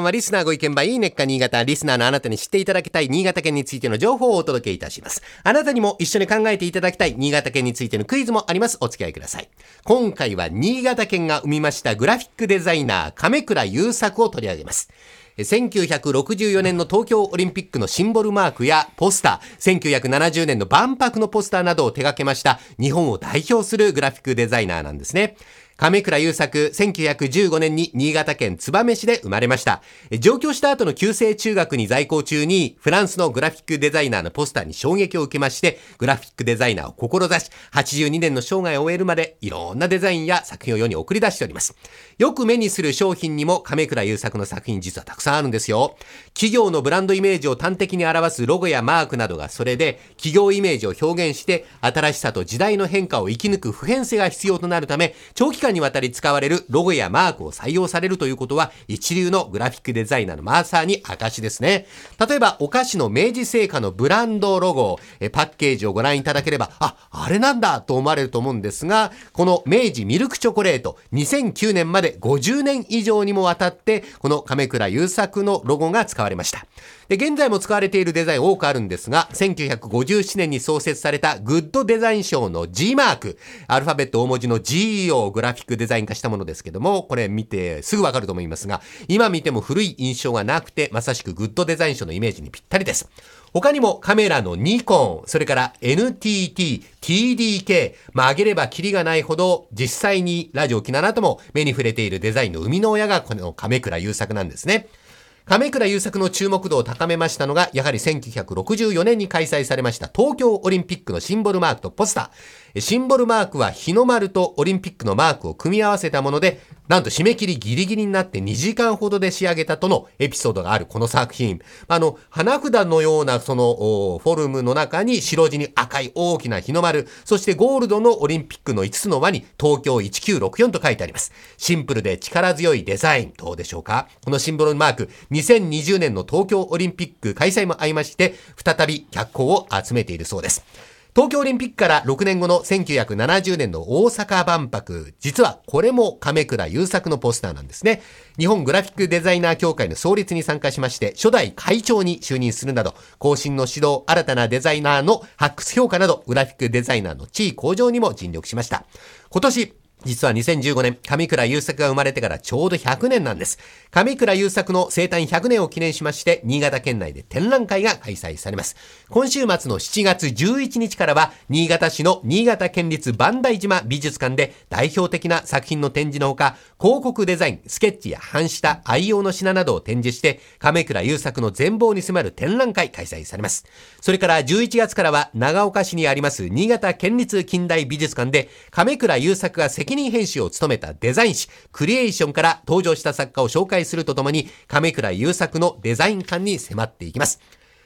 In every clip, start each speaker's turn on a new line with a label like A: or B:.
A: 間はリスナーご意見ばいいねっか新潟、リスナーのあなたに知っていただきたい新潟県についての情報をお届けいたします。あなたにも一緒に考えていただきたい新潟県についてのクイズもあります。お付き合いください。今回は新潟県が生みましたグラフィックデザイナー、亀倉優作を取り上げます。1964年の東京オリンピックのシンボルマークやポスター、1970年の万博のポスターなどを手掛けました日本を代表するグラフィックデザイナーなんですね。亀倉優作、1915年に新潟県燕市で生まれました。上京した後の旧制中学に在校中に、フランスのグラフィックデザイナーのポスターに衝撃を受けまして、グラフィックデザイナーを志し、82年の生涯を終えるまで、いろんなデザインや作品を世に送り出しております。よく目にする商品にも亀倉優作の作品実はたくさんあるんですよ。企業のブランドイメージを端的に表すロゴやマークなどがそれで、企業イメージを表現して、新しさと時代の変化を生き抜く普遍性が必要となるため、長期間にわたり使われるロゴやマークを採用されるということは、一流のグラフィックデザイナーのまさに証ですね。例えば、お菓子の明治製菓のブランドロゴ、えパッケージをご覧いただければ、あ、あれなんだと思われると思うんですが、この明治ミルクチョコレート、2009年まで50年以上にもわたって、この亀倉優作のロゴが使われました。で、現在も使われているデザイン多くあるんですが、1957年に創設されたグッドデザイン賞の G マーク、アルファベット大文字の G をグラフィックデザイン化したものですけども、これ見てすぐわかると思いますが、今見ても古い印象がなくて、まさしくグッドデザイン賞のイメージにぴったりです。他にもカメラのニコン、それから NTT、TDK、まあ、上げればキリがないほど、実際にラジオ沖縄とも目に触れているデザインの生みの親がこの亀倉優作なんですね。亀倉優作の注目度を高めましたのが、やはり1964年に開催されました東京オリンピックのシンボルマークとポスター。シンボルマークは日の丸とオリンピックのマークを組み合わせたもので、なんと締め切りギリギリになって2時間ほどで仕上げたとのエピソードがあるこの作品。あの、花札のようなそのフォルムの中に白地に赤い大きな日の丸、そしてゴールドのオリンピックの5つの輪に東京1964と書いてあります。シンプルで力強いデザイン、どうでしょうか？このシンボルマーク、2020年の東京オリンピック開催も相まして、再び脚光を集めているそうです。東京オリンピックから6年後の1970年の大阪万博。実はこれも亀倉優作のポスターなんですね。日本グラフィックデザイナー協会の創立に参加しまして、初代会長に就任するなど、更新の指導、新たなデザイナーの発掘評価など、グラフィックデザイナーの地位向上にも尽力しました。今年、実は2015年、上倉優作が生まれてからちょうど100年なんです。上倉優作の生誕100年を記念しまして、新潟県内で展覧会が開催されます。今週末の7月11日からは、新潟市の新潟県立磐梯島美術館で代表的な作品の展示のほか、広告デザイン、スケッチや半下、愛用の品などを展示して、亀倉優作の全貌に迫る展覧会開催されます。それから11月からは、長岡市にあります新潟県立近代美術館で、亀倉優作が責任編集を務めたデザイン誌、クリエーションから登場した作家を紹介するとともに、亀倉優作のデザイン感に迫っていきます。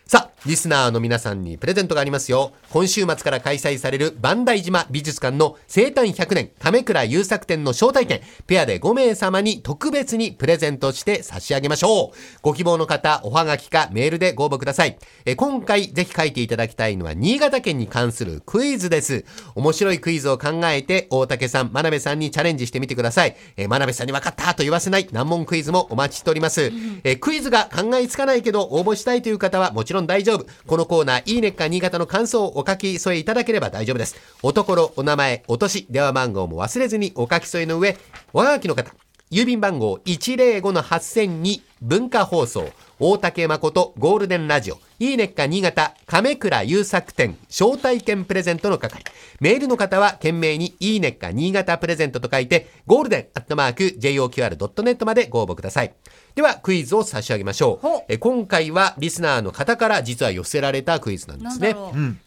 A: さあ、リスナーの皆さんにプレゼントがありますよ。今週末から開催される磐梯島美術館の生誕100年亀倉優作展の招待券、ペアで5名様に特別にプレゼントして差し上げましょう。ご希望の方、おはがきかメールでご応募ください。え今回ぜひ書いていただきたいのは新潟県に関するクイズです。面白いクイズを考えて、大竹さん、真鍋さんにチャレンジしてみてください。え真鍋さんに分かったと言わせない難問クイズもお待ちしております。えクイズが考えつかないけど応募したいという方はもちろんろん大丈夫。このコーナー、いいねっか新潟の感想をお書き添えいただければ大丈夫です。おところ、お名前、お年、電話番号も忘れずにお書き添えの上、おはがきの方、郵便番号105-8002文化放送大竹誠ゴールデンラジオ。いいねっか新潟亀倉優作展招待券プレゼントの係。メールの方は懸命にいいねっか新潟プレゼントと書いてゴールデンアットマーク JOQR.net までご応募ください。ではクイズを差し上げましょう。え今回はリスナーの方から実は寄せられたクイズなんですね。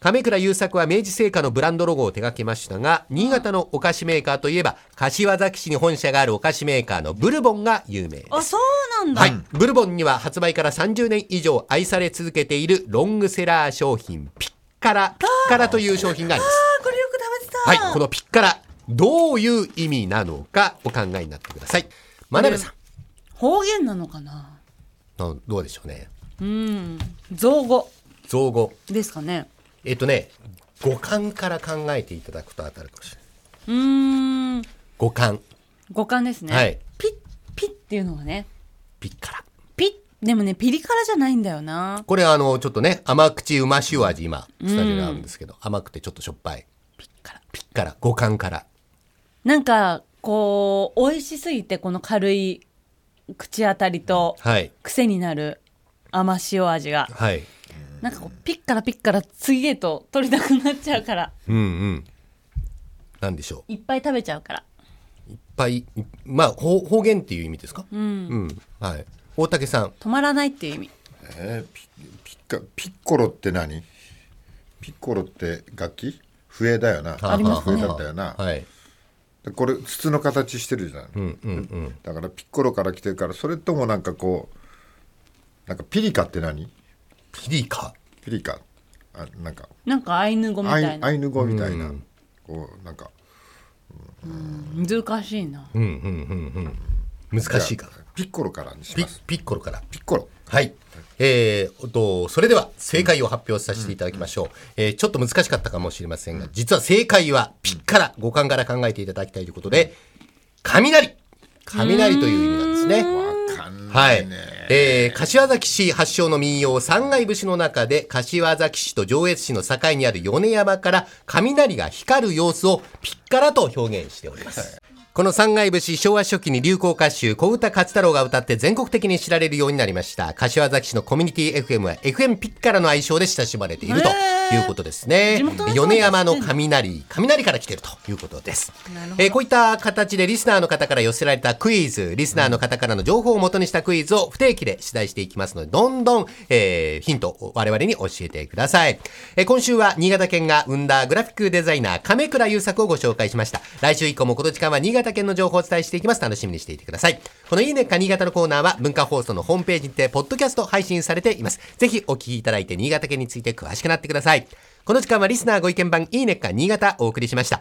A: 亀倉優作は明治製菓のブランドロゴを手掛けましたが新潟のお菓子メーカーといえば柏崎市に本社があるお菓子メーカーのブルボンが有名です。
B: あ、そうなんだ。
A: はい。ブルボンには発売から30年以上愛され続けているロングセラー商品、ピッカラ、ピッカラという商品があります。
B: あ、これよく食べてた。
A: はい。このピッカラ、どういう意味なのかお考えになってください。真鍋さん、
B: 方言なのかな？
A: のどうでしょうね。
B: うん。造語
A: 造語。
B: ですかね。
A: えっとね、五感から考えていただくと当たるかもしれない。
B: うーん。
A: 五感、
B: 五感ですね。
A: はい
B: ピッ、ピッっていうのはね。
A: ピッカラ。
B: ピでもねピリ辛じゃないんだよな。
A: これあのちょっとね甘口うま塩味今スタジオにあるんですけど、甘くてちょっとしょっぱい。
B: ピッ辛
A: ピッ辛五感から。
B: なんかこう美味しすぎてこの軽い口当たりと
A: はい。
B: 癖になる甘塩味が。
A: はい。
B: なんかこうピッカラピッカラ次へと取りたくなっちゃうから。
A: うんうん。なんでしょう。
B: いっぱい食べちゃうから
A: ぱいいまあ方方言っていう意味ですか？うん、はい。大竹さん。
B: 止まらないっていう意味。
C: えーピピッカピッコロって何？ピッコロって楽器？笛だよな。
B: ありますね
C: 笛だったよな、
A: はい。
C: でこれ筒の形してるじゃん、だからピッコロから来てるからそれともなんかこうなんかピリカって何？
A: ピリカ？
C: ピリカ。あなんか。
B: なんかアイヌ語みたいな。
C: アイヌ語みたいな、こうなんか
B: 難しいな。
A: うんうんうんうん。難しいか。
C: じゃあピッコロからにし
A: ピ
C: ます。
A: ピッコロから。
C: ピッコロ。
A: はい。えー、と、それでは正解を発表させていただきましょう。えーちょっと難しかったかもしれませんが、実は正解はピッから、五感から考えていただきたいということで、雷。雷という意味なんですね。
C: わかん
A: は
C: ないい。ね、
A: えー、柏崎市発祥の民謡三階節の中で柏崎市と上越市の境にある米山から雷が光る様子をピッカラと表現しております。この三階節昭和初期に流行歌手小唄勝太郎が歌って全国的に知られるようになりました。柏崎市のコミュニティ FM は FM ピッカラの愛称で親しまれているということですね。
B: 地元の人が
A: 米山の雷雷から来ているということです、えーこういった形でリスナーの方から寄せられたクイズリスナーの方からの情報を元にしたクイズを不定期で出題していきますのでどんどん、えーヒントを我々に教えてください、えー今週は新潟県が生んだグラフィックデザイナー亀倉優作をご紹介しました。来週以降もこの時間は新潟県の情報をお伝えしていきます。楽しみにしていてください。このいいねっか新潟のコーナーは文化放送のホームページにてポッドキャスト配信されています。ぜひお聞きいただいて新潟県について詳しくなってください。この時間はリスナーご意見番いいねっか新潟お送りしました。